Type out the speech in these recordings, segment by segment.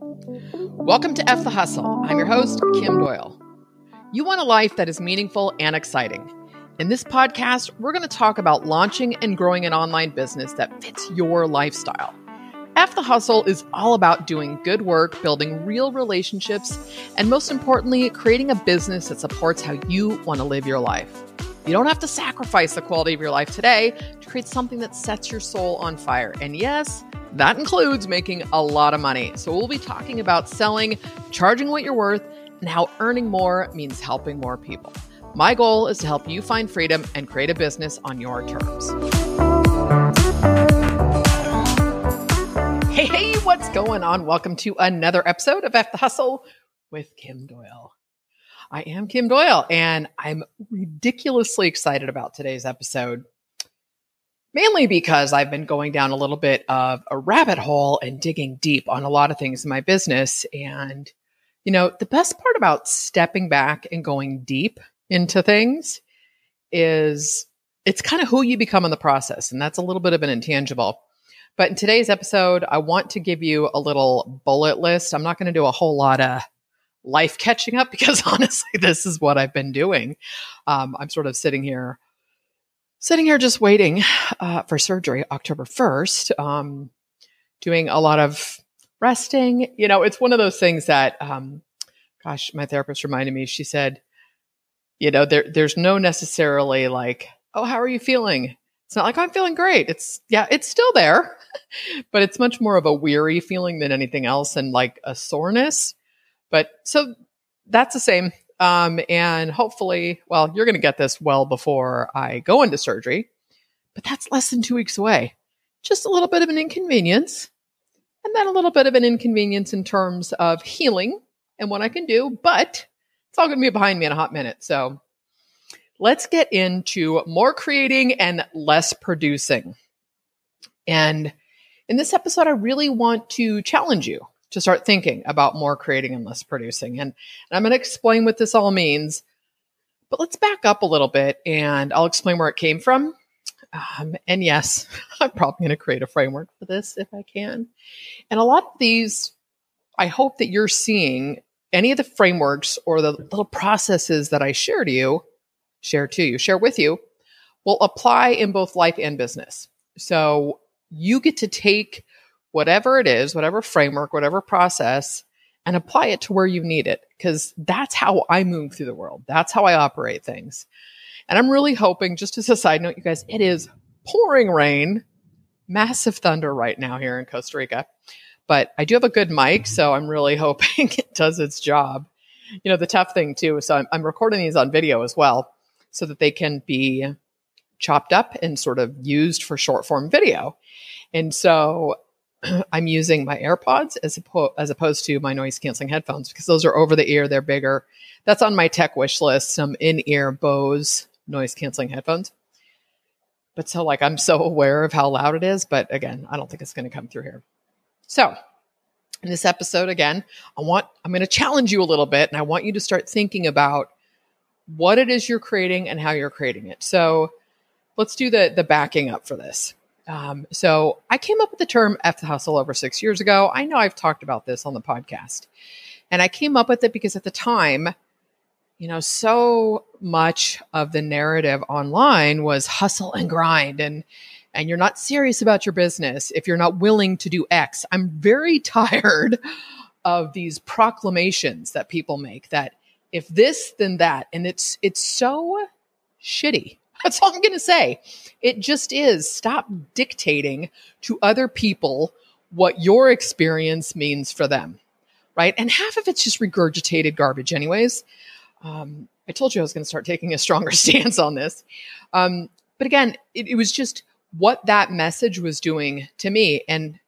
Welcome to F the Hustle. I'm your host, Kim Doyle. You want a life that is meaningful and exciting. In this podcast, we're going to talk about launching and growing an online business that fits your lifestyle. F the Hustle is all about doing good work, building real relationships, and most importantly, creating a business that supports how you want to live your life. You don't have to sacrifice the quality of your life today to create something that sets your soul on fire. And yes, that includes making a lot of money. So, we'll be talking about selling, charging what you're worth, and how earning more means helping more people. My goal is to help you find freedom and create a business on your terms. Hey, hey, what's going on? Welcome to another episode of F the Hustle with Kim Doyle. I am Kim Doyle, and I'm ridiculously excited about today's episode mainly because I've been going down a little bit of a rabbit hole and digging deep on a lot of things in my business. And, you know, the best part about stepping back and going deep into things is it's kind of who you become in the process. And that's a little bit of an intangible. But in today's episode, I want to give you a little bullet list. I'm not going to do a whole lot of life catching up because honestly, this is what I've been doing. Um, I'm sort of sitting here sitting here just waiting uh, for surgery October 1st, um, doing a lot of resting. You know, it's one of those things that, um, gosh, my therapist reminded me, she said, you know, there, there's no necessarily like, oh, how are you feeling? It's not like I'm feeling great. It's, yeah, it's still there, but it's much more of a weary feeling than anything else and like a soreness. But so that's the same um, and hopefully, well, you're going to get this well before I go into surgery, but that's less than two weeks away. Just a little bit of an inconvenience, and then a little bit of an inconvenience in terms of healing and what I can do, but it's all going to be behind me in a hot minute. So let's get into more creating and less producing. And in this episode, I really want to challenge you to start thinking about more creating and less producing. And, and I'm going to explain what this all means. But let's back up a little bit and I'll explain where it came from. Um, and yes, I'm probably going to create a framework for this if I can. And a lot of these, I hope that you're seeing any of the frameworks or the little processes that I share to you, share to you, share with you, will apply in both life and business. So you get to take whatever it is, whatever framework, whatever process, and apply it to where you need it. Because that's how I move through the world. That's how I operate things. And I'm really hoping, just as a side note, you guys, it is pouring rain, massive thunder right now here in Costa Rica. But I do have a good mic, so I'm really hoping it does its job. You know, the tough thing too, so I'm, I'm recording these on video as well so that they can be chopped up and sort of used for short form video. And so I'm using my AirPods as, oppo- as opposed to my noise canceling headphones because those are over the ear, they're bigger. That's on my tech wish list, some in ear Bose noise canceling headphones. But so, like, I'm so aware of how loud it is, but again, I don't think it's going to come through here. So, in this episode, again, I want, I'm going to challenge you a little bit and I want you to start thinking about what it is you're creating and how you're creating it. So, let's do the, the backing up for this. Um, so I came up with the term F the hustle over six years ago. I know I've talked about this on the podcast. And I came up with it because at the time, you know, so much of the narrative online was hustle and grind and and you're not serious about your business if you're not willing to do X. I'm very tired of these proclamations that people make that if this then that and it's it's so shitty that's all I'm going to say. It just is. Stop dictating to other people what your experience means for them. Right. And half of it's just regurgitated garbage, anyways. Um, I told you I was going to start taking a stronger stance on this. Um, but again, it, it was just what that message was doing to me. And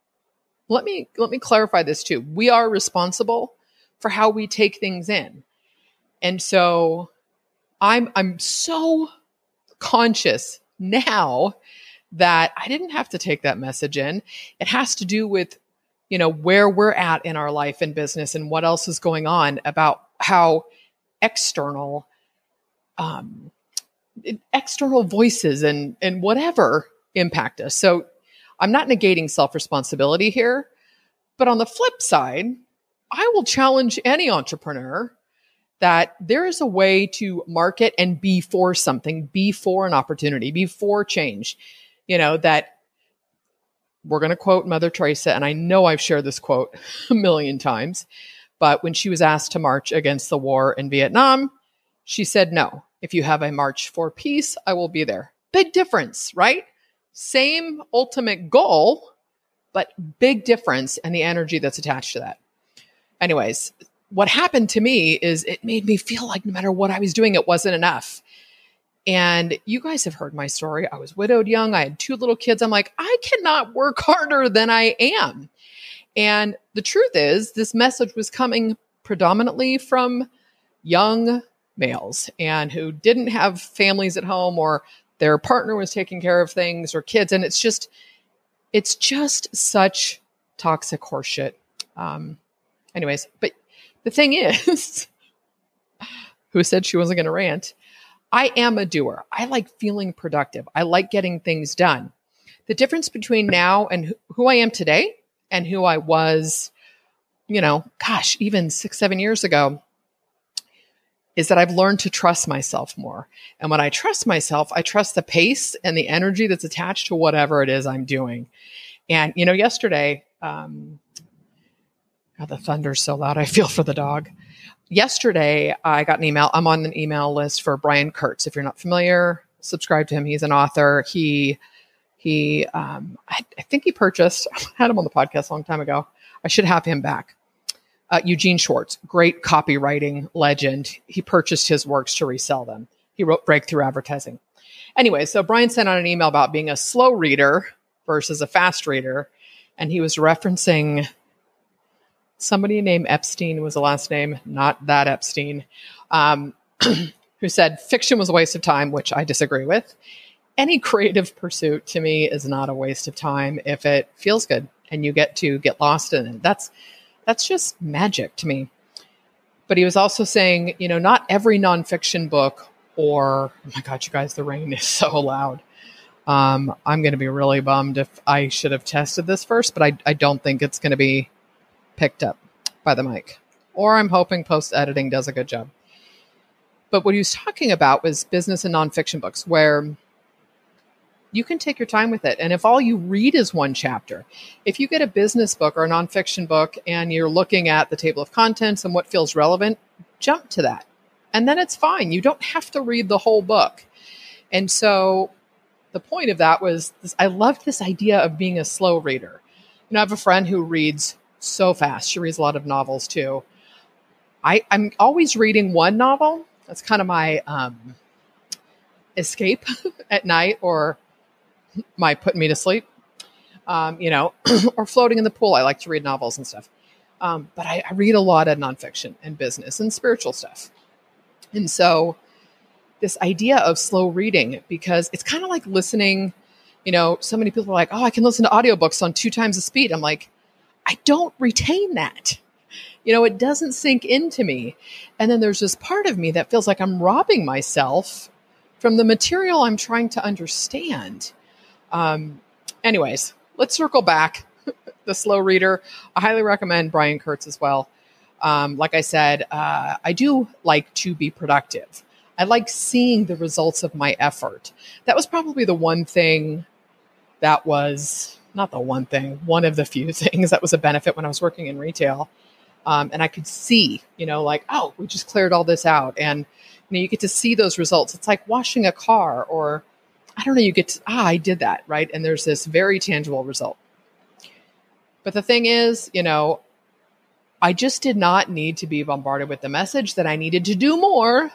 let me let me clarify this too. We are responsible for how we take things in. And so I'm I'm so conscious now that I didn't have to take that message in. It has to do with, you know, where we're at in our life and business and what else is going on about how external, um, external voices and, and whatever impact us. So I'm not negating self responsibility here. But on the flip side, I will challenge any entrepreneur that there is a way to market and be for something, be for an opportunity, be for change. You know, that we're going to quote Mother Teresa, and I know I've shared this quote a million times, but when she was asked to march against the war in Vietnam, she said, No, if you have a march for peace, I will be there. Big difference, right? Same ultimate goal, but big difference and the energy that's attached to that. Anyways, what happened to me is it made me feel like no matter what I was doing, it wasn't enough. And you guys have heard my story. I was widowed young. I had two little kids. I'm like, I cannot work harder than I am. And the truth is, this message was coming predominantly from young males and who didn't have families at home or their partner was taking care of things or kids. And it's just, it's just such toxic horseshit. Um, anyways, but the thing is, who said she wasn't going to rant? I am a doer. I like feeling productive. I like getting things done. The difference between now and who I am today and who I was, you know, gosh, even six, seven years ago is that I've learned to trust myself more. And when I trust myself, I trust the pace and the energy that's attached to whatever it is I'm doing. And, you know, yesterday, um, God, the thunder's so loud. I feel for the dog. Yesterday, I got an email. I'm on an email list for Brian Kurtz. If you're not familiar, subscribe to him. He's an author. He, he, um, I, I think he purchased. I had him on the podcast a long time ago. I should have him back. Uh, Eugene Schwartz, great copywriting legend. He purchased his works to resell them. He wrote Breakthrough Advertising. Anyway, so Brian sent out an email about being a slow reader versus a fast reader. And he was referencing somebody named Epstein was the last name, not that Epstein, um, who said fiction was a waste of time, which I disagree with. Any creative pursuit to me is not a waste of time if it feels good and you get to get lost in it. That's that's just magic to me. But he was also saying, you know, not every nonfiction book or oh my god, you guys, the rain is so loud. Um, I'm going to be really bummed if I should have tested this first, but I, I don't think it's going to be picked up by the mic. Or I'm hoping post editing does a good job. But what he was talking about was business and nonfiction books, where you can take your time with it. And if all you read is one chapter, if you get a business book or a nonfiction book and you're looking at the table of contents and what feels relevant, jump to that. And then it's fine. You don't have to read the whole book. And so the point of that was this, I loved this idea of being a slow reader. You know, I have a friend who reads so fast. She reads a lot of novels too. I, I'm always reading one novel. That's kind of my um, escape at night or my putting me to sleep. Um, you know, or floating in the pool. I like to read novels and stuff. Um, but I, I read a lot of nonfiction and business and spiritual stuff. And so, this idea of slow reading, because it's kind of like listening. You know, so many people are like, oh, I can listen to audiobooks on two times the speed. I'm like, I don't retain that. You know, it doesn't sink into me. And then there's this part of me that feels like I'm robbing myself from the material I'm trying to understand. Um, anyways, let's circle back. the slow reader. I highly recommend Brian Kurtz as well. Um, like I said, uh, I do like to be productive. I like seeing the results of my effort. That was probably the one thing that was not the one thing, one of the few things that was a benefit when I was working in retail. Um, and I could see, you know, like, oh, we just cleared all this out. And, you know, you get to see those results. It's like washing a car or, I don't know, you get to, ah, I did that, right? And there's this very tangible result. But the thing is, you know, I just did not need to be bombarded with the message that I needed to do more,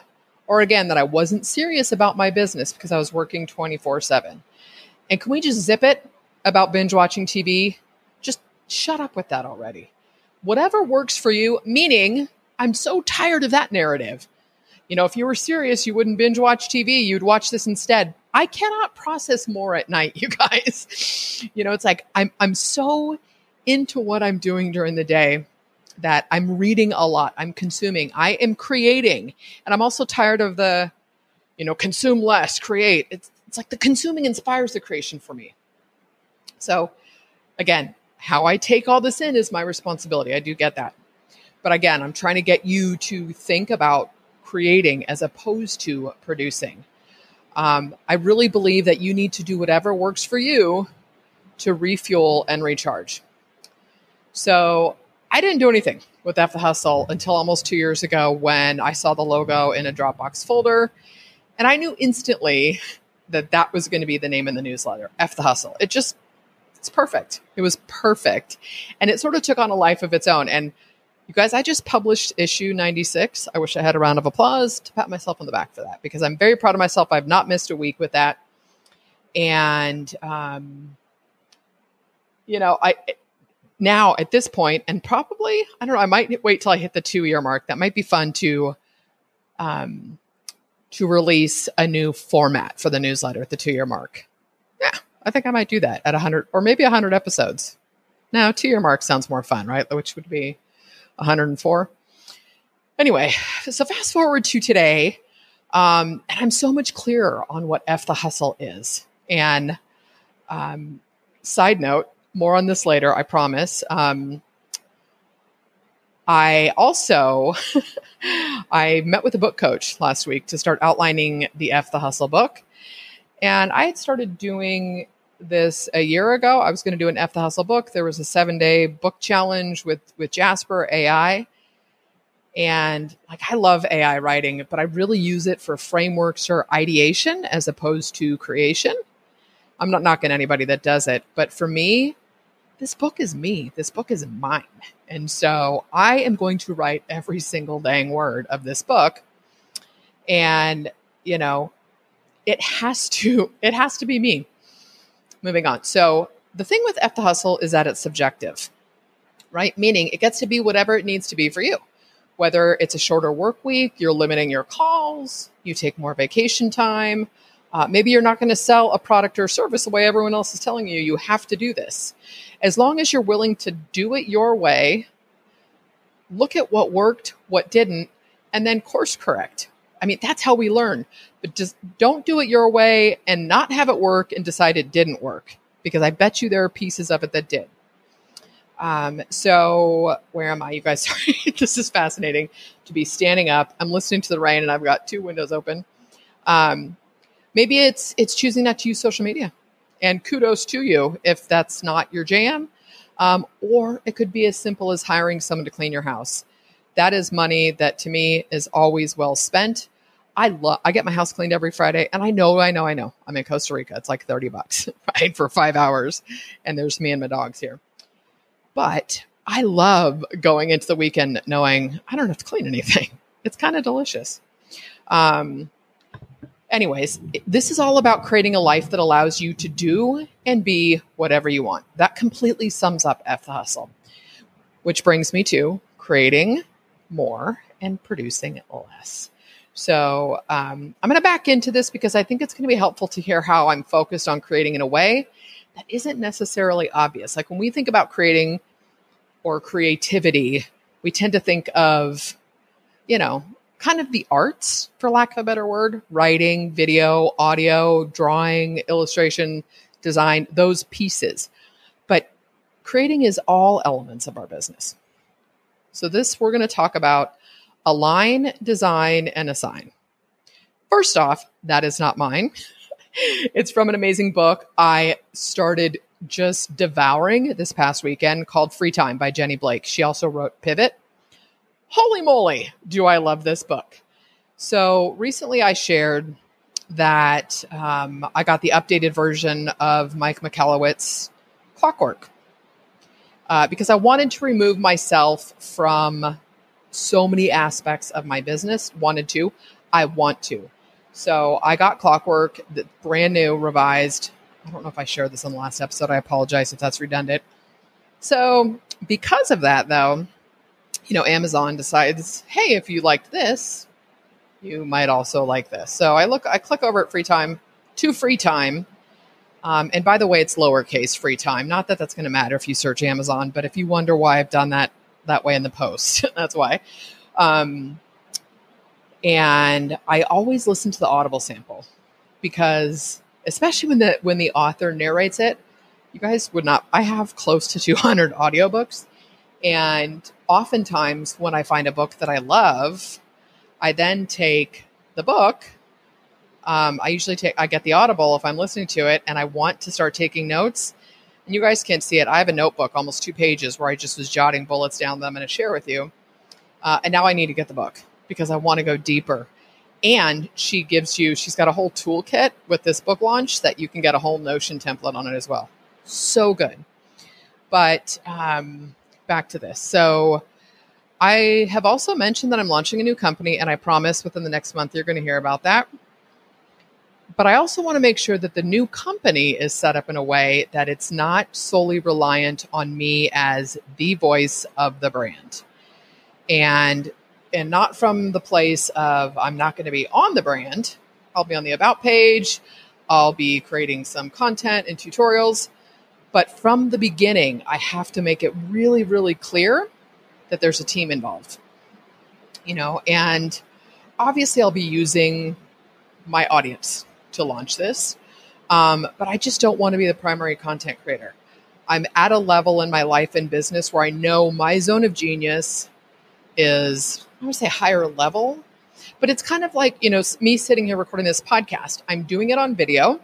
or again, that I wasn't serious about my business because I was working 24 7. And can we just zip it? About binge watching TV, just shut up with that already. Whatever works for you, meaning I'm so tired of that narrative. You know, if you were serious, you wouldn't binge watch TV, you'd watch this instead. I cannot process more at night, you guys. you know, it's like I'm I'm so into what I'm doing during the day that I'm reading a lot, I'm consuming, I am creating. And I'm also tired of the, you know, consume less, create. It's it's like the consuming inspires the creation for me. So, again, how I take all this in is my responsibility. I do get that. But again, I'm trying to get you to think about creating as opposed to producing. Um, I really believe that you need to do whatever works for you to refuel and recharge. So I didn't do anything with F the Hustle until almost two years ago when I saw the logo in a Dropbox folder. And I knew instantly that that was going to be the name in the newsletter F the Hustle. It just, it's perfect. It was perfect. And it sort of took on a life of its own. And you guys, I just published issue 96. I wish I had a round of applause to pat myself on the back for that because I'm very proud of myself. I've not missed a week with that. And, um, you know, I, now at this point, and probably, I don't know, I might wait till I hit the two year mark. That might be fun to, um, to release a new format for the newsletter at the two year mark. Yeah, I think I might do that at 100 or maybe 100 episodes. Now, two year mark sounds more fun, right? Which would be 104. Anyway, so fast forward to today, um, and I'm so much clearer on what F the hustle is. And um, side note, more on this later, I promise. Um, I also I met with a book coach last week to start outlining the F the Hustle book. And I had started doing this a year ago. I was going to do an F the Hustle book. There was a 7-day book challenge with with Jasper AI. And like I love AI writing, but I really use it for frameworks or ideation as opposed to creation. I'm not knocking anybody that does it, but for me, this book is me. This book is mine. And so I am going to write every single dang word of this book. And, you know, it has to, it has to be me. Moving on. So the thing with F the Hustle is that it's subjective, right? Meaning it gets to be whatever it needs to be for you. Whether it's a shorter work week, you're limiting your calls, you take more vacation time, uh, maybe you're not going to sell a product or service the way everyone else is telling you. You have to do this. As long as you're willing to do it your way, look at what worked, what didn't, and then course correct. I mean, that's how we learn. But just don't do it your way and not have it work and decide it didn't work because I bet you there are pieces of it that did. Um, so where am I? You guys, sorry, this is fascinating to be standing up. I'm listening to the rain and I've got two windows open. Um, maybe it's it's choosing not to use social media and kudos to you if that's not your jam um, or it could be as simple as hiring someone to clean your house that is money that to me is always well spent. I love i get my house cleaned every friday and i know i know i know. I'm in costa rica. It's like 30 bucks right for five hours and there's me and my dogs here. But i love going into the weekend knowing i don't have to clean anything. It's kind of delicious. Um, anyways, this is all about creating a life that allows you to do and be whatever you want. That completely sums up F the hustle, which brings me to creating more and producing less. So um, I'm going to back into this because I think it's going to be helpful to hear how I'm focused on creating in a way that isn't necessarily obvious. Like when we think about creating or creativity, we tend to think of, you know, kind of the arts, for lack of a better word writing, video, audio, drawing, illustration, design, those pieces. But creating is all elements of our business. So, this we're going to talk about align, design, and assign. First off, that is not mine. it's from an amazing book I started just devouring this past weekend called Free Time by Jenny Blake. She also wrote Pivot holy moly, do I love this book. So recently I shared that um, I got the updated version of Mike Michalowicz Clockwork uh, because I wanted to remove myself from so many aspects of my business. Wanted to, I want to. So I got Clockwork, the brand new, revised. I don't know if I shared this in the last episode. I apologize if that's redundant. So because of that, though, you know, Amazon decides, hey, if you liked this, you might also like this. So I look, I click over at free time to free time. Um, and by the way, it's lowercase free time. Not that that's going to matter if you search Amazon, but if you wonder why I've done that that way in the post, that's why. Um, and I always listen to the Audible sample because, especially when the when the author narrates it, you guys would not. I have close to 200 audiobooks And oftentimes, when I find a book that I love, I then take the book. Um, I usually take, I get the Audible if I'm listening to it and I want to start taking notes. And you guys can't see it. I have a notebook, almost two pages, where I just was jotting bullets down that I'm going to share with you. Uh, and now I need to get the book because I want to go deeper. And she gives you, she's got a whole toolkit with this book launch that you can get a whole Notion template on it as well. So good. But um, back to this. So I have also mentioned that I'm launching a new company, and I promise within the next month you're going to hear about that. But I also want to make sure that the new company is set up in a way that it's not solely reliant on me as the voice of the brand. And and not from the place of I'm not going to be on the brand. I'll be on the about page. I'll be creating some content and tutorials. But from the beginning, I have to make it really, really clear that there's a team involved. You know, and obviously I'll be using my audience to launch this. Um, but I just don't want to be the primary content creator. I'm at a level in my life and business where I know my zone of genius is, I would say, higher level. But it's kind of like, you know, me sitting here recording this podcast. I'm doing it on video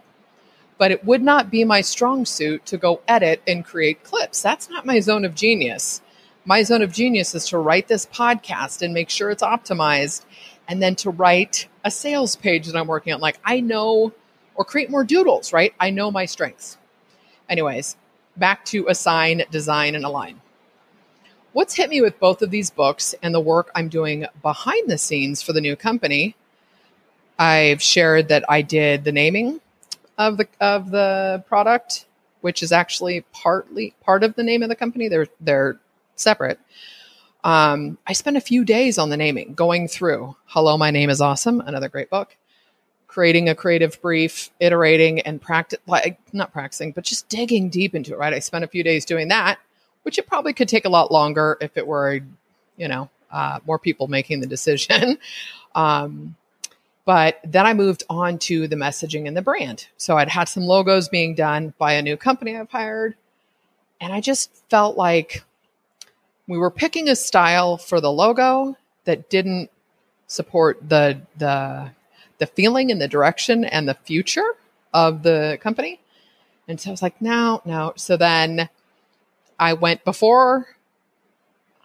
but it would not be my strong suit to go edit and create clips. That's not my zone of genius. My zone of genius is to write this podcast and make sure it's optimized and then to write a sales page that I'm working on. Like I know, or create more doodles, right? I know my strengths. Anyways, back to assign, design, and align. What's hit me with both of these books and the work I'm doing behind the scenes for the new company? I've shared that I did the naming of the of the product, which is actually partly part of the name of the company. They're they're separate. Um, I spent a few days on the naming, going through "Hello, my name is awesome," another great book, creating a creative brief, iterating, and practice like not practicing, but just digging deep into it. Right, I spent a few days doing that, which it probably could take a lot longer if it were, you know, uh, more people making the decision. um, but then I moved on to the messaging and the brand. So I'd had some logos being done by a new company I've hired. And I just felt like we were picking a style for the logo that didn't support the the the feeling and the direction and the future of the company. And so I was like, no, no. So then I went before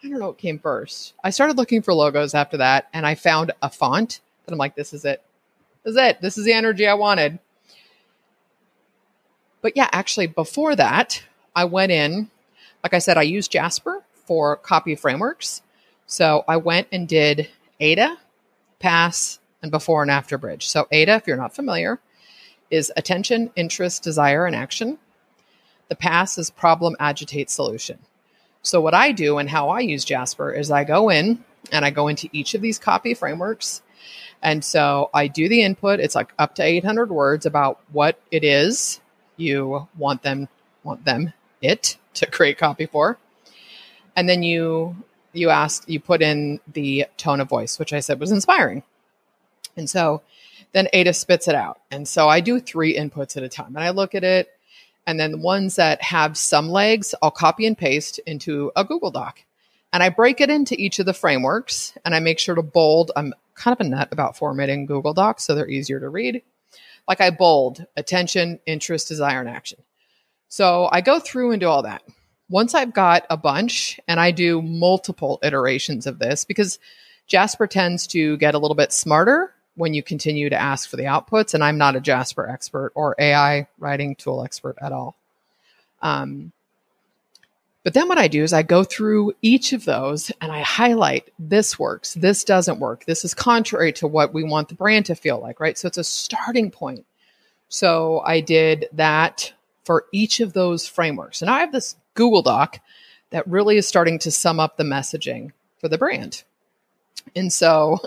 I don't know what came first. I started looking for logos after that and I found a font that I'm like, this is it. This is it. This is the energy I wanted. But yeah, actually, before that, I went in, like I said, I used Jasper for copy frameworks. So I went and did AIDA, PAS, and before and after bridge. So AIDA, if you're not familiar, is attention, interest, desire, and action. The PAS is problem, agitate, solution. So what I do and how I use Jasper is I go in and I go into each of these copy frameworks and so I do the input. It's like up to 800 words about what it is you want them want them it to create copy for. And then you you ask you put in the tone of voice, which I said was inspiring. And so then AIDA spits it out. And so I do three inputs at a time. And I look at it and then the ones that have some legs, I'll copy and paste into a Google Doc. And I break it into each of the frameworks and I make sure to bold. I'm kind of a nut about formatting Google Docs so they're easier to read. Like I bold attention, interest, desire, and action. So I go through and do all that. Once I've got a bunch and I do multiple iterations of this because Jasper tends to get a little bit smarter when you continue to ask for the outputs. And I'm not a Jasper expert or AI writing tool expert at all. Um, but then what I do is I go through each of those and I highlight this works, this doesn't work, this is contrary to what we want the brand to feel like, right? So it's a starting point. So I did that for each of those frameworks. And I have this Google Doc that really is starting to sum up the messaging for the brand. And so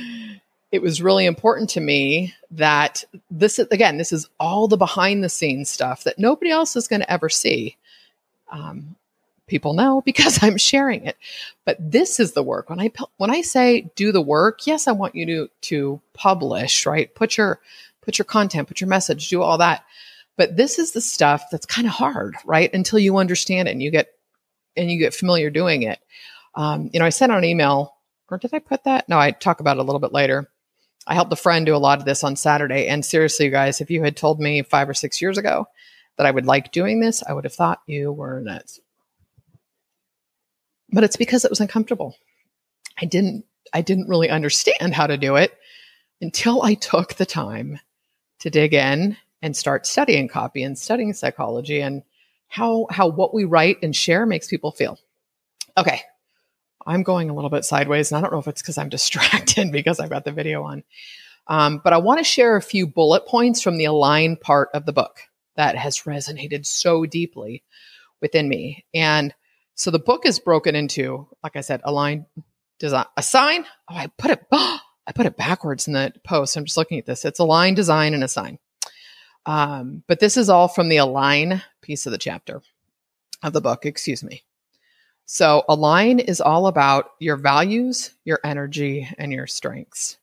it was really important to me that this again, this is all the behind the scenes stuff that nobody else is going to ever see. Um, people know because I'm sharing it. But this is the work. When I when I say do the work, yes, I want you to to publish, right? Put your put your content, put your message, do all that. But this is the stuff that's kind of hard, right? Until you understand it and you get and you get familiar doing it. Um, you know, I sent out an email, or did I put that? No, I talk about it a little bit later. I helped a friend do a lot of this on Saturday. And seriously, you guys, if you had told me five or six years ago that I would like doing this, I would have thought you were nuts. But it's because it was uncomfortable. I didn't I didn't really understand how to do it until I took the time to dig in and start studying copy and studying psychology and how how what we write and share makes people feel. Okay. I'm going a little bit sideways, and I don't know if it's because I'm distracted because I've got the video on. Um, but I want to share a few bullet points from the align part of the book that has resonated so deeply within me. And so the book is broken into, like I said, align design, assign. Oh, I put it, I put it backwards in the post. I'm just looking at this. It's align, design, and assign. Um, but this is all from the align piece of the chapter of the book, excuse me. So, align is all about your values, your energy, and your strengths.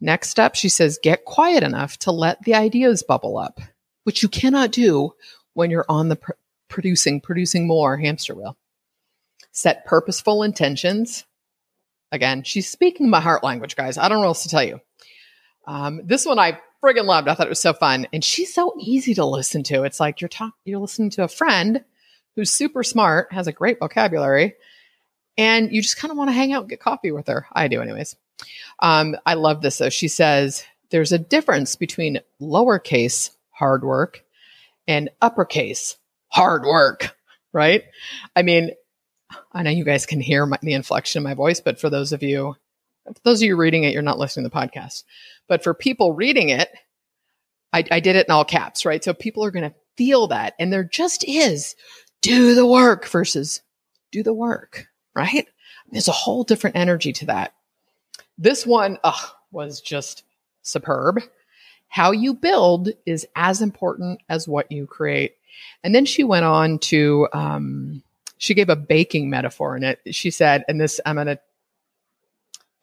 Next up, she says, get quiet enough to let the ideas bubble up, which you cannot do when you're on the pr- producing, producing more hamster wheel. Set purposeful intentions. Again, she's speaking my heart language, guys. I don't know what else to tell you. Um, this one I friggin' loved. I thought it was so fun. And she's so easy to listen to. It's like you're talking, you're listening to a friend who's super smart, has a great vocabulary, and you just kind of want to hang out and get coffee with her. I do, anyways. Um, I love this though. She says there's a difference between lowercase hard work and uppercase hard work, right? I mean, I know you guys can hear my, the inflection in my voice, but for those of you, for those of you reading it, you're not listening to the podcast. But for people reading it, I, I did it in all caps, right? So people are going to feel that. And there just is do the work versus do the work, right? There's a whole different energy to that. This one was just superb. How you build is as important as what you create. And then she went on to, um, she gave a baking metaphor in it. She said, and this, I'm going to,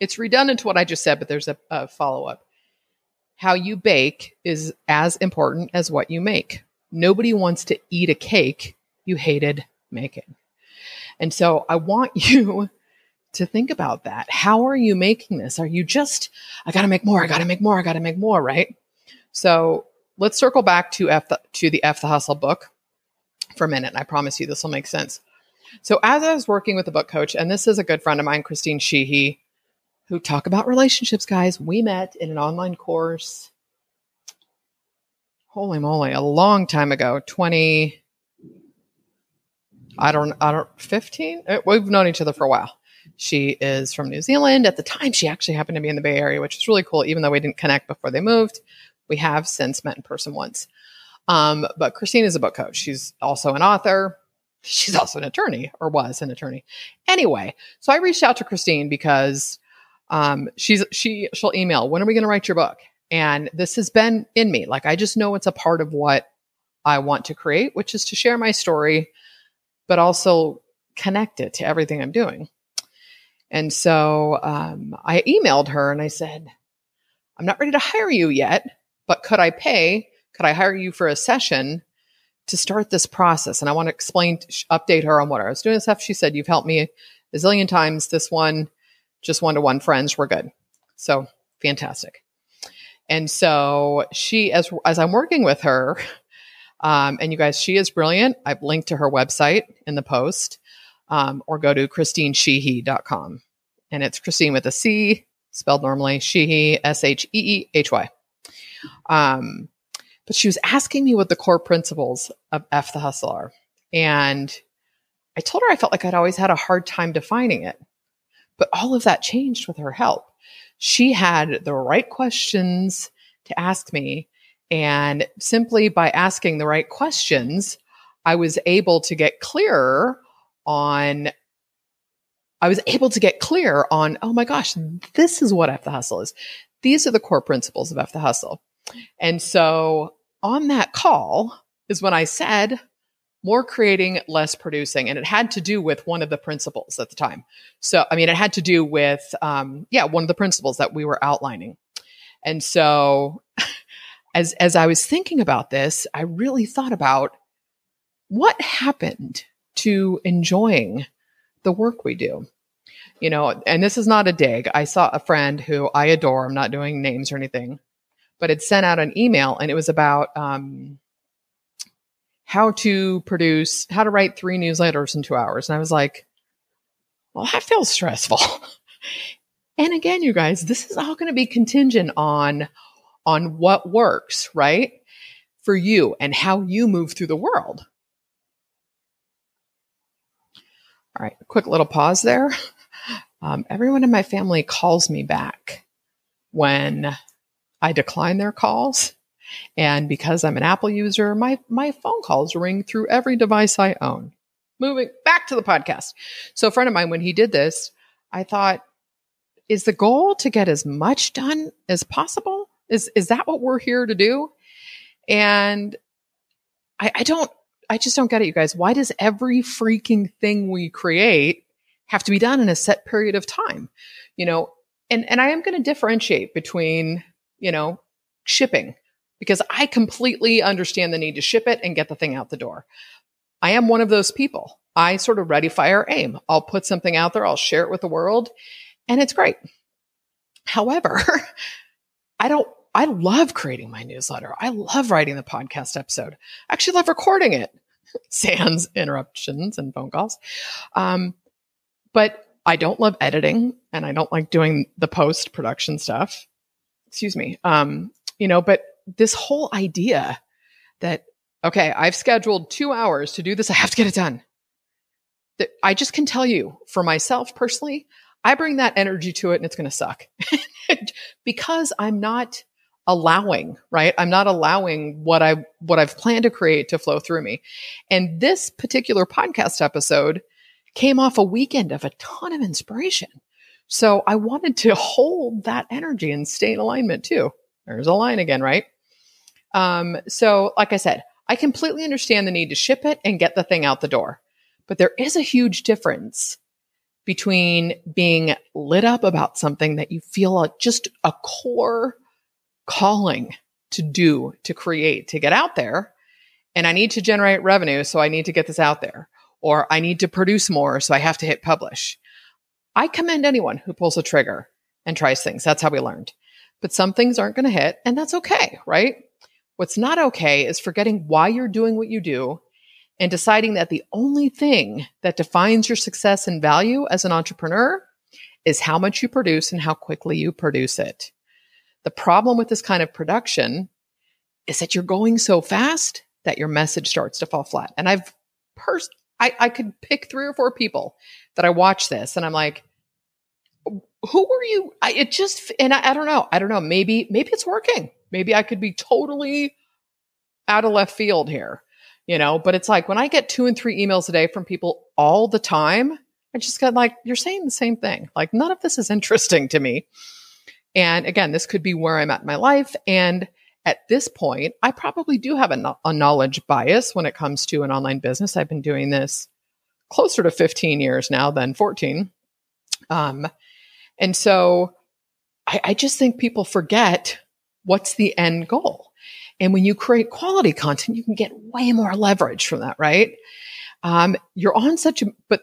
it's redundant to what I just said, but there's a, a follow up how you bake is as important as what you make. Nobody wants to eat a cake you hated making. And so I want you to think about that. How are you making this? Are you just, I got to make more, I got to make more, I got to make more, right? So let's circle back to F the, to the F the Hustle book for a minute. I promise you this will make sense. So as I was working with the book coach, and this is a good friend of mine, Christine Sheehy, who talk about relationships, guys. We met in an online course. Holy moly, a long time ago, 20 I don't I don't 15. Uh, we've known each other for a while. She is from New Zealand. At the time, she actually happened to be in the Bay Area, which is really cool. Even though we didn't connect before they moved, we have since met in person once. Um, but Christine is a book coach. She's also an author. She's also an attorney, or was an attorney. Anyway, so I reached out to Christine because um, she's she she'll email when are we going to write your book? And this has been in me. Like i just know it's a part of what i want to create which is to share my story but also connect it to everything i'm doing. And so um, i emailed her and i said i'm not ready to hire you yet but could i pay could i hire you for a session to start this process? And i want to explain update her on what i was doing and stuff. She said you've helped me a zillion times. This one just one to one friends, we're good. So fantastic. And so she, as as I'm working with her, um, and you guys, she is brilliant. I've linked to her website in the post, um, or go to christinesheehy.com. And it's Christine with a C, spelled normally, Sheehy, S H E E H Y. Um, but she was asking me what the core principles of F the Hustle are. And I told her I felt like I'd always had a hard time defining it. But all of that changed with her help. She had the right questions to ask me. And simply by asking the right questions, I was able to get clearer on I was able to get clear on, oh my gosh, this is what F the Hustle is. These are the core principles of F the Hustle. And so on that call is when I said, more creating, less producing. And it had to do with one of the principles at the time. So, I mean, it had to do with, um, yeah, one of the principles that we were outlining. And so, as, as I was thinking about this, I really thought about what happened to enjoying the work we do. You know, and this is not a dig. I saw a friend who I adore, I'm not doing names or anything, but had sent out an email and it was about um, how to produce, how to write three newsletters in two hours. And I was like, well, that feels stressful. and again, you guys, this is all going to be contingent on on what works, right? For you and how you move through the world. All right, quick little pause there. Um, everyone in my family calls me back when I decline their calls. And because I'm an Apple user, my, my phone calls ring through every device I own. Moving back to the podcast. So, a friend of mine, when he did this, I thought, is the goal to get as much done as possible? Is, is that what we're here to do? And I, I don't, I just don't get it, you guys. Why does every freaking thing we create have to be done in a set period of time? You know, and, and I am going to differentiate between, you know, shipping because I completely understand the need to ship it and get the thing out the door. I am one of those people. I sort of ready, fire, aim. I'll put something out there, I'll share it with the world, and it's great. However, I don't I love creating my newsletter. I love writing the podcast episode. I actually love recording it. sans interruptions and phone calls. Um, but I don't love editing and I don't like doing the post production stuff. Excuse me. Um, you know, but this whole idea that, okay, I've scheduled two hours to do this, I have to get it done. That I just can tell you for myself personally, I bring that energy to it and it's going to suck because I'm not allowing, right? I'm not allowing what I what I've planned to create to flow through me. And this particular podcast episode came off a weekend of a ton of inspiration. So I wanted to hold that energy and stay in alignment too. There's a line again, right? Um, so like I said, I completely understand the need to ship it and get the thing out the door. But there is a huge difference between being lit up about something that you feel like just a core calling to do, to create, to get out there. And I need to generate revenue. So I need to get this out there. Or I need to produce more. So I have to hit publish. I commend anyone who pulls a trigger and tries things. That's how we learned. But some things aren't going to hit, and that's okay, right? What's not okay is forgetting why you're doing what you do and deciding that the only thing that defines your success and value as an entrepreneur is how much you produce and how quickly you produce it. The problem with this kind of production is that you're going so fast that your message starts to fall flat. And I've pers- I, I could pick three or four people that I watch this and I'm like, who were you? I, it just, and I, I don't know. I don't know. Maybe, maybe it's working. Maybe I could be totally out of left field here, you know, but it's like when I get two and three emails a day from people all the time, I just got like, you're saying the same thing. Like none of this is interesting to me. And again, this could be where I'm at in my life. And at this point, I probably do have a, a knowledge bias when it comes to an online business. I've been doing this closer to 15 years now than 14. Um, and so I, I just think people forget what's the end goal. And when you create quality content, you can get way more leverage from that, right? Um, you're on such a, but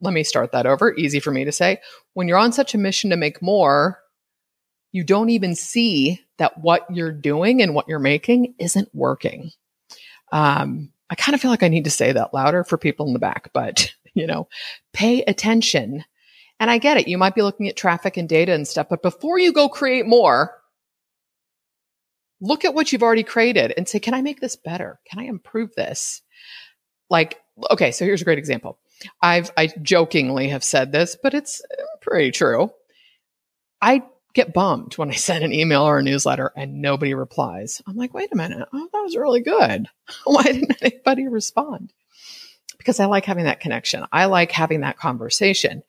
let me start that over. Easy for me to say. When you're on such a mission to make more, you don't even see that what you're doing and what you're making isn't working. Um, I kind of feel like I need to say that louder for people in the back, but you know, pay attention. And I get it. You might be looking at traffic and data and stuff, but before you go create more, look at what you've already created and say, can I make this better? Can I improve this? Like, okay, so here's a great example. I've, I jokingly have said this, but it's uh, pretty true. I get bummed when I send an email or a newsletter and nobody replies. I'm like, wait a minute. Oh, that was really good. Why didn't anybody respond? Because I like having that connection. I like having that conversation.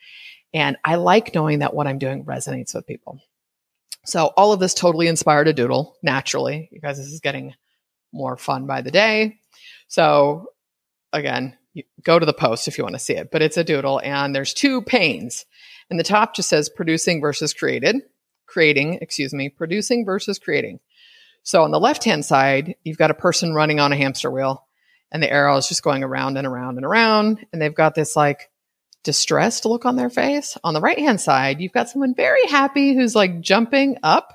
And I like knowing that what I'm doing resonates with people. So all of this totally inspired a doodle naturally. because this is getting more fun by the day. So again, go to the post if you want to see it, but it's a doodle and there's two panes. And the top just says producing versus created creating, excuse me, producing versus creating. So on the left hand side, you've got a person running on a hamster wheel and the arrow is just going around and around and around. And they've got this like distressed look on their face. On the right hand side, you've got someone very happy who's like jumping up,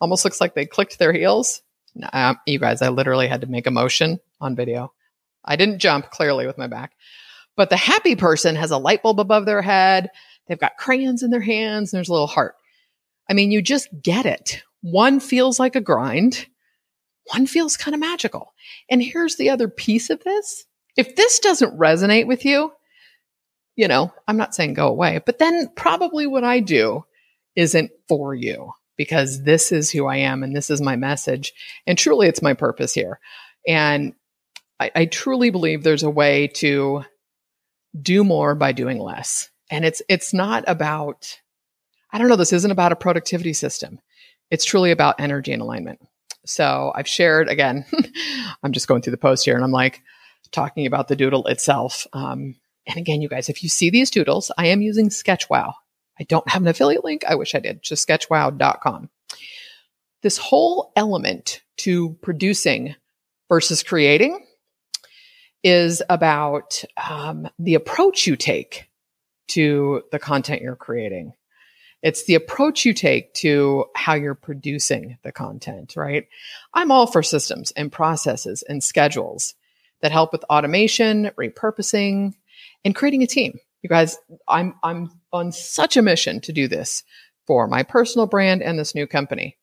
almost looks like they clicked their heels. Nah, you guys, I literally had to make a motion on video. I didn't jump clearly with my back, but the happy person has a light bulb above their head. They've got crayons in their hands. And there's a little heart. I mean, you just get it. One feels like a grind. One feels kind of magical. And here's the other piece of this. If this doesn't resonate with you, you know, I'm not saying go away, but then probably what I do isn't for you because this is who I am and this is my message. And truly, it's my purpose here. And I, I truly believe there's a way to do more by doing less. And it's it's not about I don't know, this isn't about a productivity system. It's truly about energy and alignment. So I've shared again, I'm just going through the post here and I'm like talking about the doodle itself. Um, and again, you guys, if you see these doodles, I am using SketchWow. I don't have an affiliate link. I wish I did. Just sketchwow.com. This whole element to producing versus creating is about um, the approach you take to the content you're creating. It's the approach you take to how you're producing the content, right? I'm all for systems and processes and schedules that help with automation, repurposing, and creating a team. You guys, I'm I'm on such a mission to do this for my personal brand and this new company.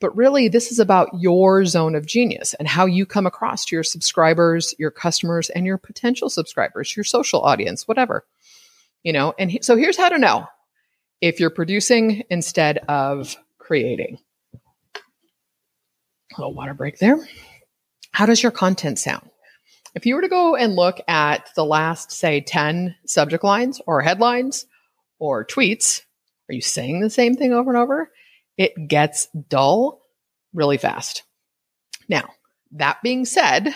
But really, this is about your zone of genius and how you come across to your subscribers, your customers, and your potential subscribers, your social audience, whatever. You know, and he, so here's how to know if you're producing instead of creating. A little water break there. How does your content sound? If you were to go and look at the last, say, 10 subject lines or headlines or tweets, are you saying the same thing over and over? It gets dull really fast. Now, that being said,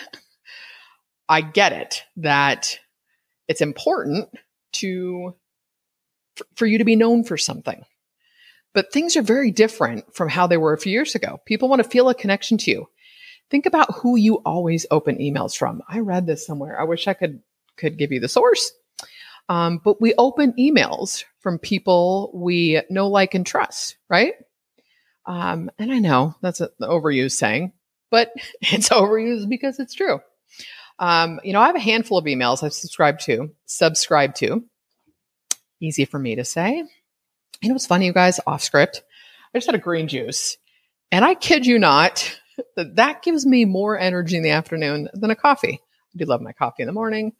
I get it that it's important to for you to be known for something. But things are very different from how they were a few years ago. People want to feel a connection to you think about who you always open emails from. I read this somewhere. I wish I could could give you the source. Um, but we open emails from people we know, like, and trust, right? Um, and I know that's an overused saying, but it's overused because it's true. Um, you know, I have a handful of emails I've subscribed to, subscribed to. Easy for me to say. You know what's funny, you guys? Off script. I just had a green juice, and I kid you not, that gives me more energy in the afternoon than a coffee. I do love my coffee in the morning.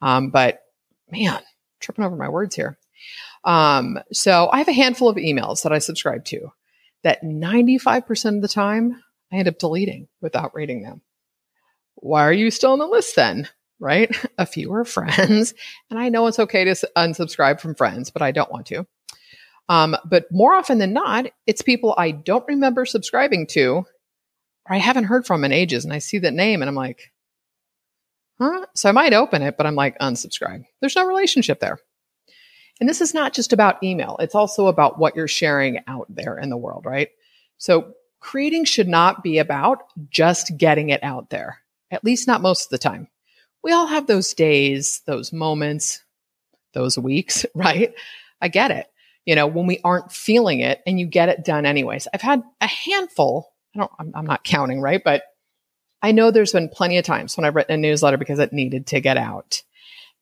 Um, but man, tripping over my words here. Um, so I have a handful of emails that I subscribe to that 95% of the time I end up deleting without reading them. Why are you still on the list then? Right? A few are friends. And I know it's okay to unsubscribe from friends, but I don't want to. Um, but more often than not, it's people I don't remember subscribing to or I haven't heard from in ages and I see that name and I'm like, huh? So I might open it, but I'm like, unsubscribe. There's no relationship there. And this is not just about email, it's also about what you're sharing out there in the world, right? So creating should not be about just getting it out there, at least not most of the time. We all have those days, those moments, those weeks, right? I get it. You know, when we aren't feeling it and you get it done anyways. I've had a handful I don't, I'm, I'm not counting, right? But I know there's been plenty of times when I've written a newsletter because it needed to get out.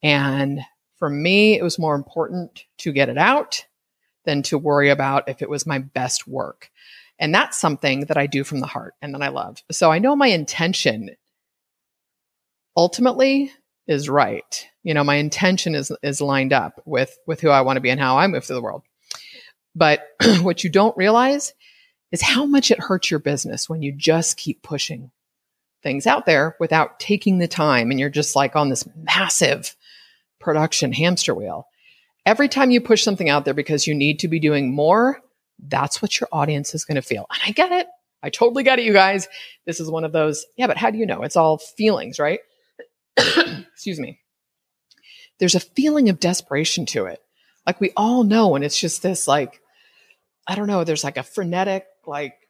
And for me, it was more important to get it out than to worry about if it was my best work. And that's something that I do from the heart and that I love. So I know my intention ultimately is right. You know, my intention is is lined up with with who I want to be and how I move through the world. But what you don't realize is how much it hurts your business when you just keep pushing things out there without taking the time and you're just like on this massive production hamster wheel. Every time you push something out there because you need to be doing more, that's what your audience is going to feel. And I get it. I totally get it, you guys. This is one of those, yeah, but how do you know? It's all feelings, right? Excuse me. There's a feeling of desperation to it. Like we all know, and it's just this like, I don't know, there's like a frenetic like,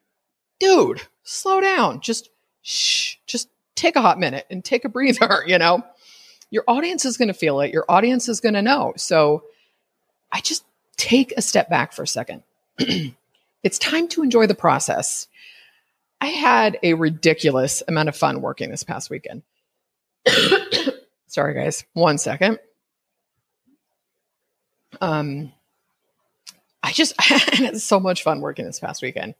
dude, slow down. Just shh, just take a hot minute and take a breather, you know? Your audience is going to feel it. Your audience is going to know. So I just take a step back for a second. it's time to enjoy the process. I had a ridiculous amount of fun working this past weekend. Sorry, guys. One second. Um, I just had so much fun working this past weekend.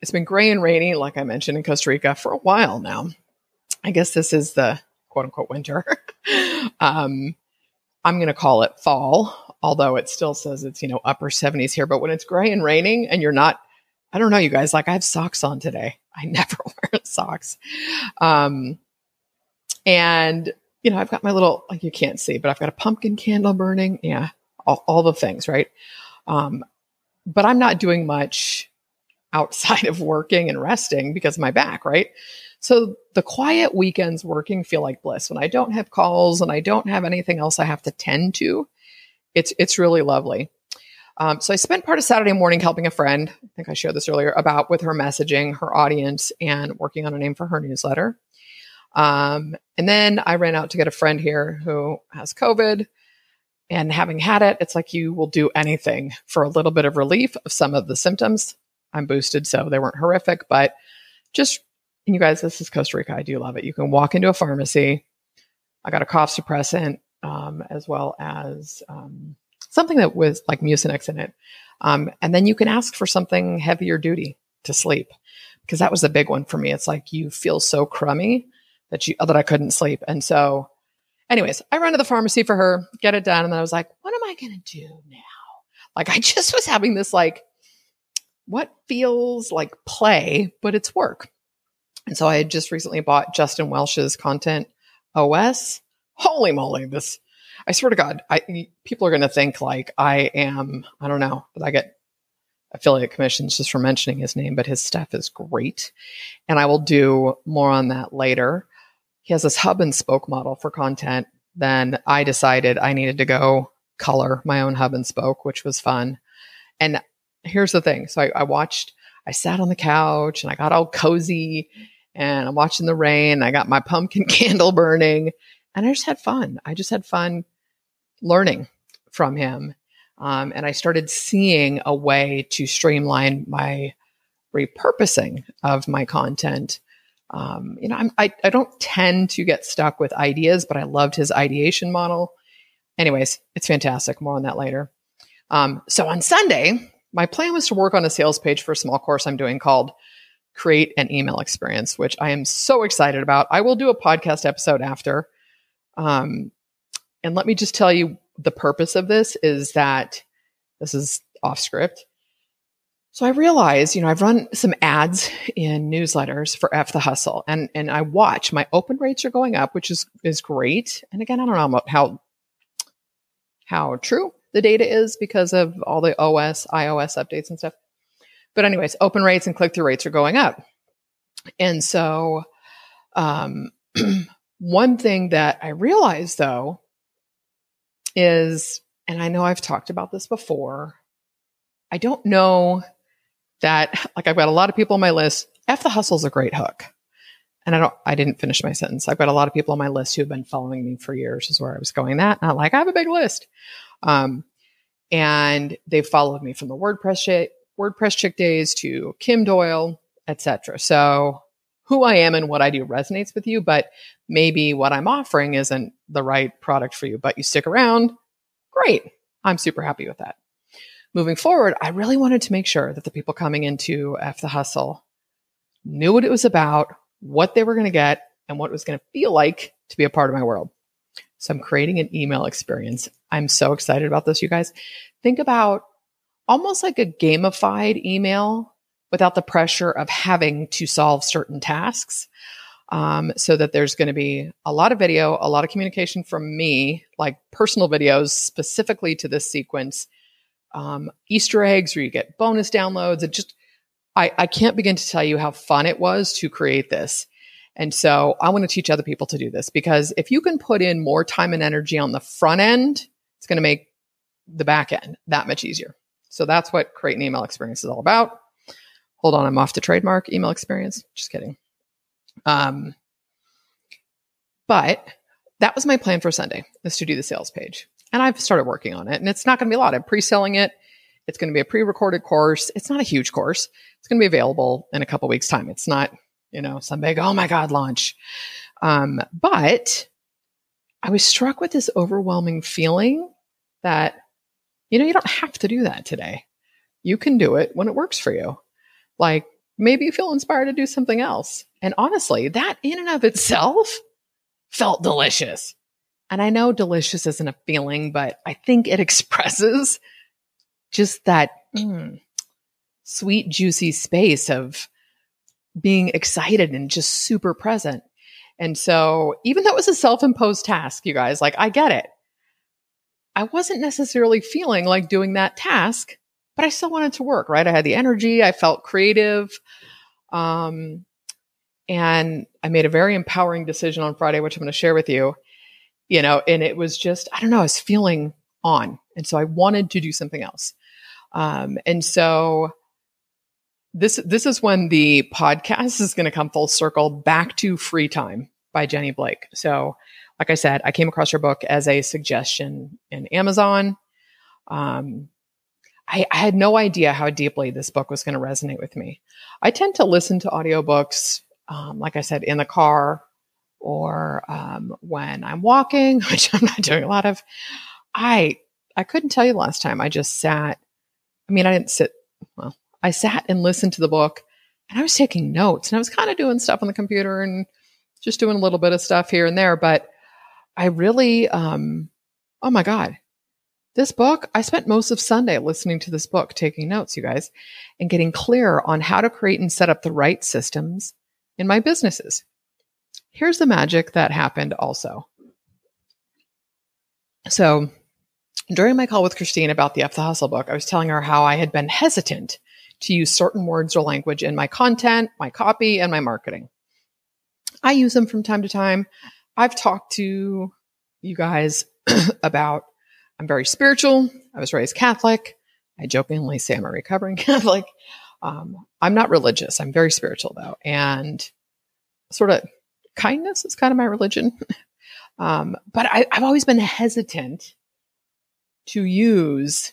It's been gray and rainy, like I mentioned in Costa Rica, for a while now. I guess this is the quote unquote winter. um, I'm going to call it fall, although it still says it's, you know, upper 70s here. But when it's gray and raining and you're not, I don't know, you guys, like I have socks on today. I never wear socks. Um, and, you know, I've got my little, like you can't see, but I've got a pumpkin candle burning. Yeah. All, all the things, right? Um, but I'm not doing much outside of working and resting because of my back, right? So the quiet weekends working feel like bliss when I don't have calls and I don't have anything else I have to tend to. It's it's really lovely. Um, so I spent part of Saturday morning helping a friend. I think I shared this earlier about with her messaging, her audience, and working on a name for her newsletter. Um, and then I ran out to get a friend here who has COVID. And having had it, it's like you will do anything for a little bit of relief of some of the symptoms. I'm boosted, so they weren't horrific, but just and you guys, this is Costa Rica. I do love it. You can walk into a pharmacy. I got a cough suppressant um, as well as um, something that was like Mucinex in it. Um, and then you can ask for something heavier duty to sleep because that was a big one for me. It's like you feel so crummy that you that I couldn't sleep. And so, anyways, I run to the pharmacy for her, get it done, and then I was like, what am I to do now? Like I just was having this like what feels like play, but it's work. And so I had just recently bought Justin Welsh's content OS. Holy moly, this I swear to God, I people are going to think like I am. I don't know, but I get affiliate commissions just for mentioning his name. But his stuff is great, and I will do more on that later. He has this hub and spoke model for content. Then I decided I needed to go color my own hub and spoke, which was fun. And here's the thing: so I, I watched. I sat on the couch and I got all cozy and I'm watching the rain. I got my pumpkin candle burning and I just had fun. I just had fun learning from him. Um, and I started seeing a way to streamline my repurposing of my content. Um, you know, I'm, I, I don't tend to get stuck with ideas, but I loved his ideation model. Anyways, it's fantastic. More on that later. Um, so on Sunday, my plan was to work on a sales page for a small course I'm doing called create an email experience, which I am so excited about. I will do a podcast episode after. Um, and let me just tell you the purpose of this is that this is off script. So I realized, you know, I've run some ads in newsletters for F the Hustle and, and I watch my open rates are going up, which is, is great. And again, I don't know how, how true the data is because of all the OS, iOS updates and stuff. But anyways, open rates and click through rates are going up. And so, um, one thing that I realized though is, and I know I've talked about this before, I don't know that, like, I've got a lot of people on my list. F the hustle is a great hook. And I don't, I didn't finish my sentence. I've got a lot of people on my list who have been following me for years, is where I was going that. Not like I have a big list. Um, and they've followed me from the WordPress WordPress Chick Days to Kim Doyle, etc. So who I am and what I do resonates with you, but maybe what I'm offering isn't the right product for you, but you stick around, great. I'm super happy with that. Moving forward, I really wanted to make sure that the people coming into F the Hustle knew what it was about, what they were going to get, and what it was going to feel like to be a part of my world. So I'm creating an email experience. I'm so excited about this, you guys. Think about almost like a gamified email without the pressure of having to solve certain tasks. Um, so that there's going to be a lot of video, a lot of communication from me, like personal videos specifically to this sequence, um, Easter eggs where you get bonus downloads. It just, I, I can't begin to tell you how fun it was to create this. And so I want to teach other people to do this because if you can put in more time and energy on the front end, it's going to make the back end that much easier. So that's what Create an Email Experience is all about. Hold on, I'm off to trademark email experience. Just kidding. Um, But that was my plan for Sunday, is to do the sales page. And I've started working on it. And it's not going to be a lot. I'm pre-selling it. It's going to be a pre-recorded course. It's not a huge course. It's going to be available in a couple weeks time. It's not, you know, some big, oh my God, launch. Um, but I was struck with this overwhelming feeling that, you know, you don't have to do that today. You can do it when it works for you. Like maybe you feel inspired to do something else. And honestly, that in and of itself felt delicious. And I know delicious isn't a feeling, but I think it expresses just that mm, sweet, juicy space of being excited and just super present. And so, even though it was a self imposed task, you guys, like, I get it. I wasn't necessarily feeling like doing that task, but I still wanted to work, right? I had the energy, I felt creative. Um, and I made a very empowering decision on Friday, which I'm going to share with you, you know, and it was just, I don't know, I was feeling on. And so I wanted to do something else. Um, and so this, this is when the podcast is going to come full circle back to free time by Jenny Blake. So, like I said, I came across your book as a suggestion in Amazon. Um, I, I, had no idea how deeply this book was going to resonate with me. I tend to listen to audiobooks, um, like I said, in the car or um, when I'm walking, which I'm not doing a lot of. I I couldn't tell you last time I just sat. I mean, I didn't sit. Well, I sat and listened to the book, and I was taking notes, and I was kind of doing stuff on the computer and just doing a little bit of stuff here and there. But I really, um, oh my God, this book, I spent most of Sunday listening to this book, taking notes, you guys, and getting clear on how to create and set up the right systems in my businesses. Here's the magic that happened also. So, during my call with Christine about the F the Hustle book, I was telling her how I had been hesitant to use certain words or language in my content, my copy, and my marketing. I use them from time to time. I've talked to you guys about I'm very spiritual. I was raised Catholic. I jokingly say I'm a recovering Catholic. Um, I'm not religious. I'm very spiritual though. And sort of kindness is kind of my religion. um, but I, I've always been hesitant to use,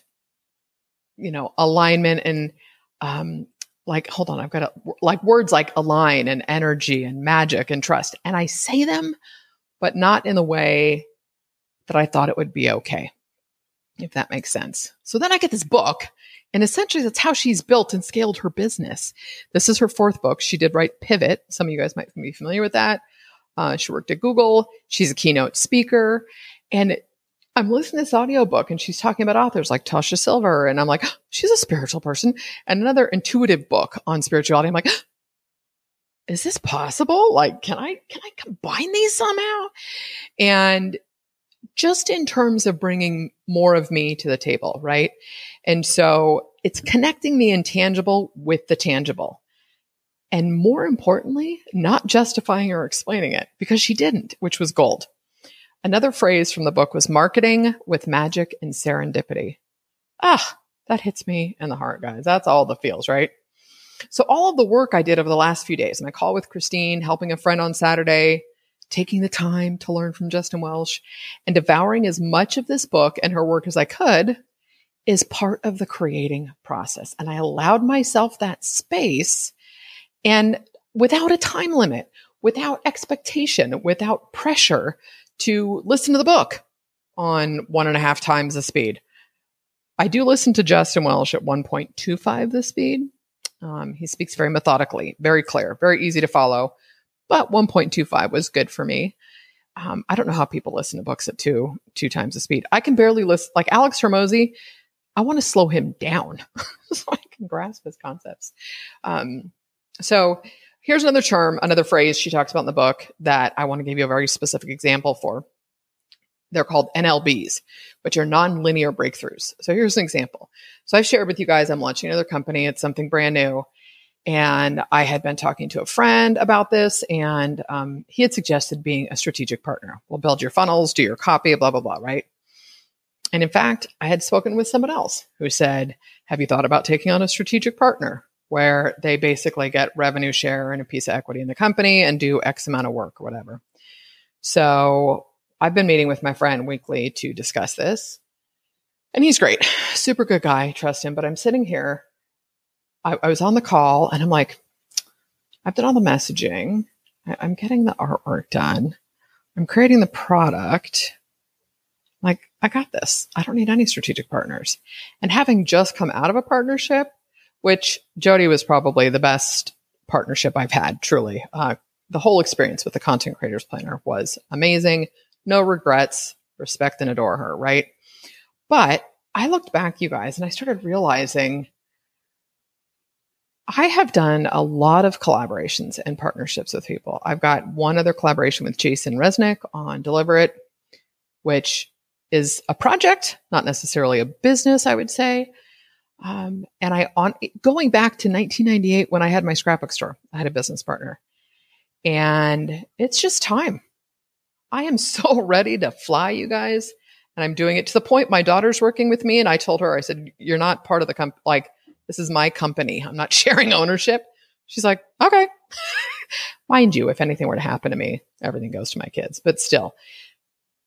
you know, alignment and um, like, hold on, I've got to, like words like align and energy and magic and trust. And I say them, but not in the way that I thought it would be okay, if that makes sense. So then I get this book, and essentially that's how she's built and scaled her business. This is her fourth book. She did write Pivot. Some of you guys might be familiar with that. Uh, she worked at Google. She's a keynote speaker. And I'm listening to this audiobook and she's talking about authors like Tosha Silver. And I'm like, she's a spiritual person. And another intuitive book on spirituality. I'm like, is this possible? Like, can I, can I combine these somehow? And just in terms of bringing more of me to the table, right? And so it's connecting the intangible with the tangible. And more importantly, not justifying or explaining it because she didn't, which was gold. Another phrase from the book was marketing with magic and serendipity. Ah, that hits me in the heart, guys. That's all the feels, right? So all of the work I did over the last few days, my call with Christine, helping a friend on Saturday, taking the time to learn from Justin Welsh, and devouring as much of this book and her work as I could is part of the creating process. And I allowed myself that space and without a time limit, without expectation, without pressure to listen to the book on one and a half times the speed. I do listen to Justin Welsh at 1.25 the speed. Um, he speaks very methodically, very clear, very easy to follow, but 1.25 was good for me. Um, I don't know how people listen to books at two two times the speed. I can barely listen. Like Alex Hormozi, I want to slow him down so I can grasp his concepts. Um, so Here's another term, another phrase she talks about in the book that I want to give you a very specific example for. They're called NLBs, which are nonlinear breakthroughs. So here's an example. So I've shared with you guys I'm launching another company. It's something brand new. And I had been talking to a friend about this, and um, he had suggested being a strategic partner. We'll build your funnels, do your copy, blah, blah, blah, right? And in fact, I had spoken with someone else who said, Have you thought about taking on a strategic partner? where they basically get revenue share and a piece of equity in the company and do X amount of work or whatever. So I've been meeting with my friend weekly to discuss this. And he's great, super good guy, trust him. But I'm sitting here, I, I was on the call and I'm like, I've done all the messaging, I, I'm getting the artwork done, I'm creating the product. Like, I got this. I don't need any strategic partners. And having just come out of a partnership, which Jody was probably the best partnership I've had, truly. Uh, the whole experience with the Content Creators Planner was amazing. No regrets, respect and adore her, right? But I looked back, you guys, and I started realizing I have done a lot of collaborations and partnerships with people. I've got one other collaboration with Jason Resnick on Deliver It, which is a project, not necessarily a business, I would say. Um, and I on going back to 1998 when I had my scrapbook store, I had a business partner, and it's just time. I am so ready to fly, you guys, and I'm doing it to the point my daughter's working with me, and I told her, I said, "You're not part of the company. Like this is my company. I'm not sharing ownership." She's like, "Okay." Mind you, if anything were to happen to me, everything goes to my kids. But still,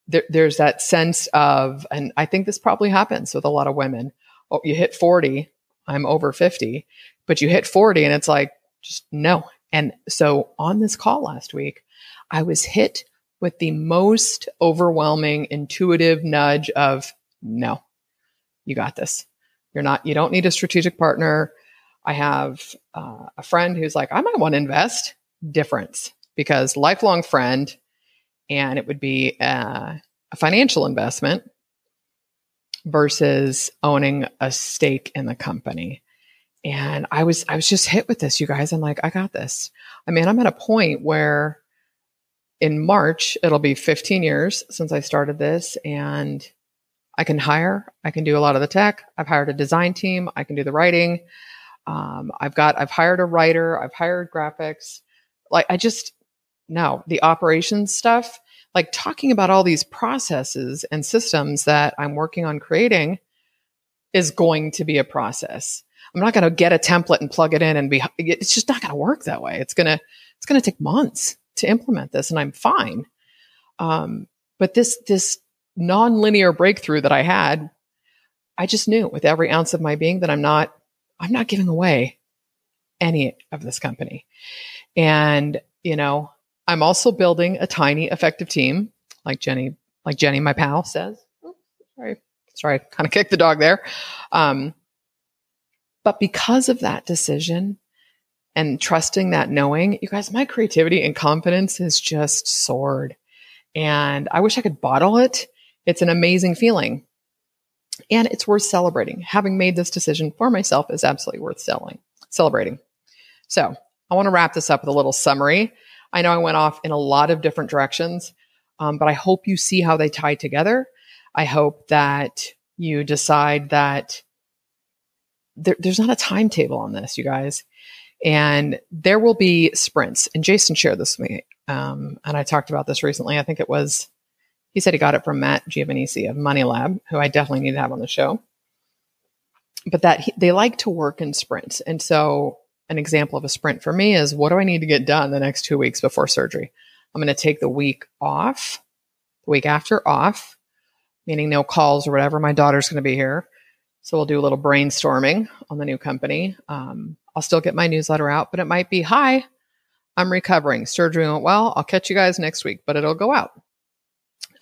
there, there's that sense of, and I think this probably happens with a lot of women oh, you hit 40, I'm over 50, but you hit 40 and it's like, just no. And so on this call last week, I was hit with the most overwhelming intuitive nudge of no, you got this. You're not, you don't need a strategic partner. I have uh, a friend who's like, I might want to invest difference because lifelong friend, and it would be uh, a financial investment versus owning a stake in the company. And I was I was just hit with this, you guys. I'm like, I got this. I mean, I'm at a point where in March it'll be 15 years since I started this and I can hire, I can do a lot of the tech. I've hired a design team, I can do the writing. Um, I've got I've hired a writer, I've hired graphics. Like I just no, the operations stuff like talking about all these processes and systems that I'm working on creating is going to be a process. I'm not going to get a template and plug it in and be, it's just not going to work that way. It's going to, it's going to take months to implement this and I'm fine. Um, but this, this non-linear breakthrough that I had, I just knew with every ounce of my being that I'm not, I'm not giving away any of this company. And, you know, I'm also building a tiny effective team, like Jenny, like Jenny, my pal says. Oh, sorry, sorry, kind of kicked the dog there. Um, but because of that decision and trusting that knowing, you guys, my creativity and confidence has just soared. And I wish I could bottle it. It's an amazing feeling. And it's worth celebrating. Having made this decision for myself is absolutely worth selling, celebrating. So I want to wrap this up with a little summary I know I went off in a lot of different directions, um, but I hope you see how they tie together. I hope that you decide that there, there's not a timetable on this, you guys. And there will be sprints. And Jason shared this with me. Um, and I talked about this recently. I think it was, he said he got it from Matt Giovanisci of Money Lab, who I definitely need to have on the show. But that he, they like to work in sprints. And so an example of a sprint for me is what do I need to get done the next two weeks before surgery? I'm going to take the week off, the week after off, meaning no calls or whatever. My daughter's going to be here. So we'll do a little brainstorming on the new company. Um, I'll still get my newsletter out, but it might be hi, I'm recovering. Surgery went well. I'll catch you guys next week, but it'll go out.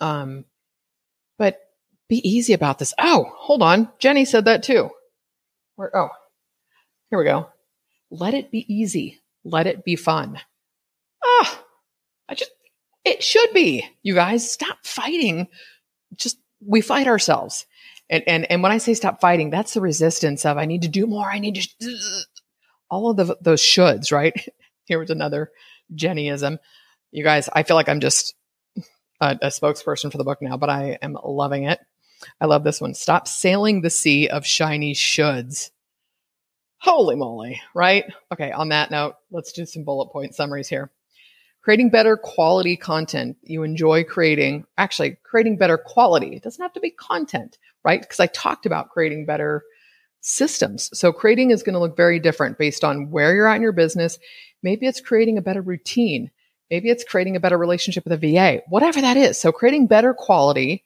Um, but be easy about this. Oh, hold on. Jenny said that too. Where, oh, here we go. Let it be easy. Let it be fun. Ah, I just, it should be. You guys stop fighting. Just, we fight ourselves. And, and, and when I say stop fighting, that's the resistance of I need to do more. I need to, all of the, those shoulds, right? Here was another Jennyism. You guys, I feel like I'm just a, a spokesperson for the book now, but I am loving it. I love this one. Stop sailing the sea of shiny shoulds Holy moly, right? Okay, on that note, let's do some bullet point summaries here. Creating better quality content you enjoy creating, actually, creating better quality. It doesn't have to be content, right? Because I talked about creating better systems. So creating is going to look very different based on where you're at in your business. Maybe it's creating a better routine Maybe it's creating a better relationship with a VA, whatever that is. So creating better quality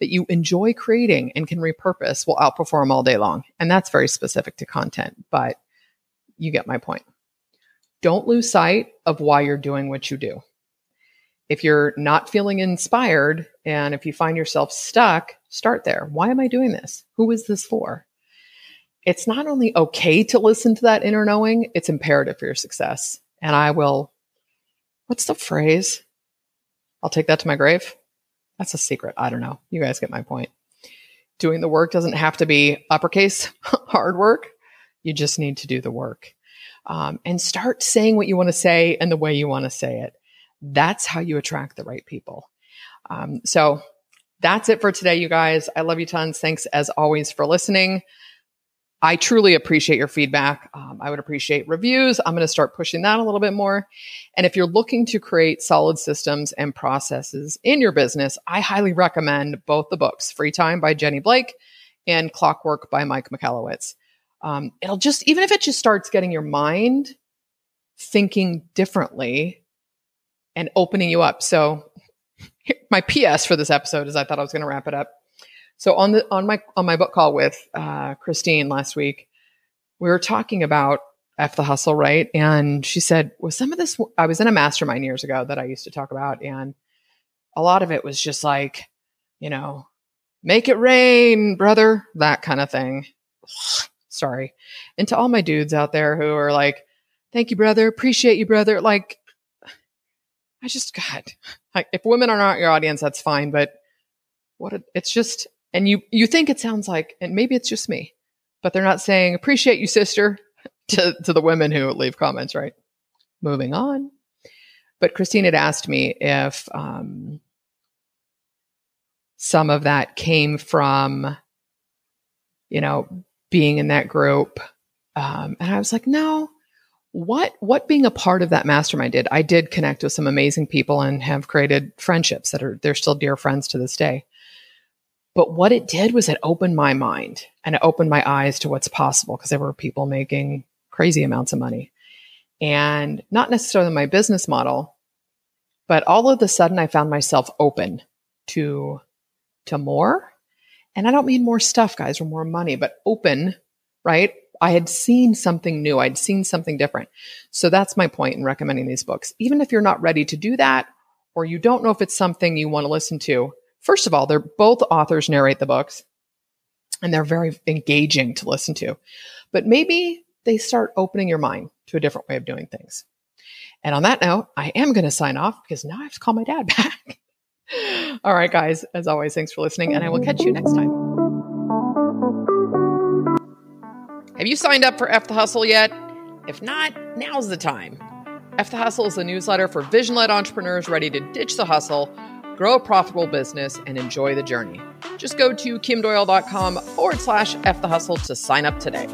that you enjoy creating and can repurpose will outperform all day long. And that's very specific to content, but you get my point. Don't lose sight of why you're doing what you do. If you're not feeling inspired and if you find yourself stuck, start there. Why am I doing this? Who is this for? It's not only okay to listen to that inner knowing, it's imperative for your success. And I will, what's the phrase? I'll take that to my grave. That's a secret. I don't know. You guys get my point. Doing the work doesn't have to be uppercase hard work. You just need to do the work um, and start saying what you want to say and the way you want to say it. That's how you attract the right people. Um, so that's it for today, you guys. I love you tons. Thanks as always for listening. I truly appreciate your feedback. Um, I would appreciate reviews. I'm going to start pushing that a little bit more. And if you're looking to create solid systems and processes in your business, I highly recommend both the books Free Time by Jenny Blake and Clockwork by Mike Michalowicz. Um, it'll just, even if it just starts getting your mind thinking differently and opening you up. So, my PS for this episode is I thought I was going to wrap it up so on the on my on my book call with uh, Christine last week, we were talking about F the hustle, right? And she said, "Was some of this?" I was in a mastermind years ago that I used to talk about, and a lot of it was just like, you know, make it rain, brother, that kind of thing. Sorry, and to all my dudes out there who are like, "Thank you, brother, appreciate you, brother," like. I just God, if women are not your audience, that's fine. But what a, it's just and you you think it sounds like and maybe it's just me but they're not saying appreciate you sister to to the women who leave comments right moving on but christine had asked me if um, some of that came from you know being in that group um, and i was like no what what being a part of that mastermind did i did connect with some amazing people and have created friendships that are they're still dear friends to this day but what it did was it opened my mind and it opened my eyes to what's possible because there were people making crazy amounts of money. And not necessarily my business model, but all of a sudden I found myself open to to more. And I don't mean more stuff, guys, or more money, but open, right? I had seen something new. I'd seen something different. So that's my point in recommending these books. Even if you're not ready to do that, or you don't know if it's something you want to listen to, First of all, they're both authors narrate the books and they're very engaging to listen to. But maybe they start opening your mind to a different way of doing things. And on that note, I am going to sign off because now I have to call my dad back. all right, guys, as always, thanks for listening, and I will catch you next time. Have you signed up for F the Hustle yet? If not, now's the time. F the Hustle is a newsletter for vision led entrepreneurs ready to ditch the hustle grow a profitable business, and enjoy the journey. Just go to kimdoyle.com forward slash F the hustle to sign up today.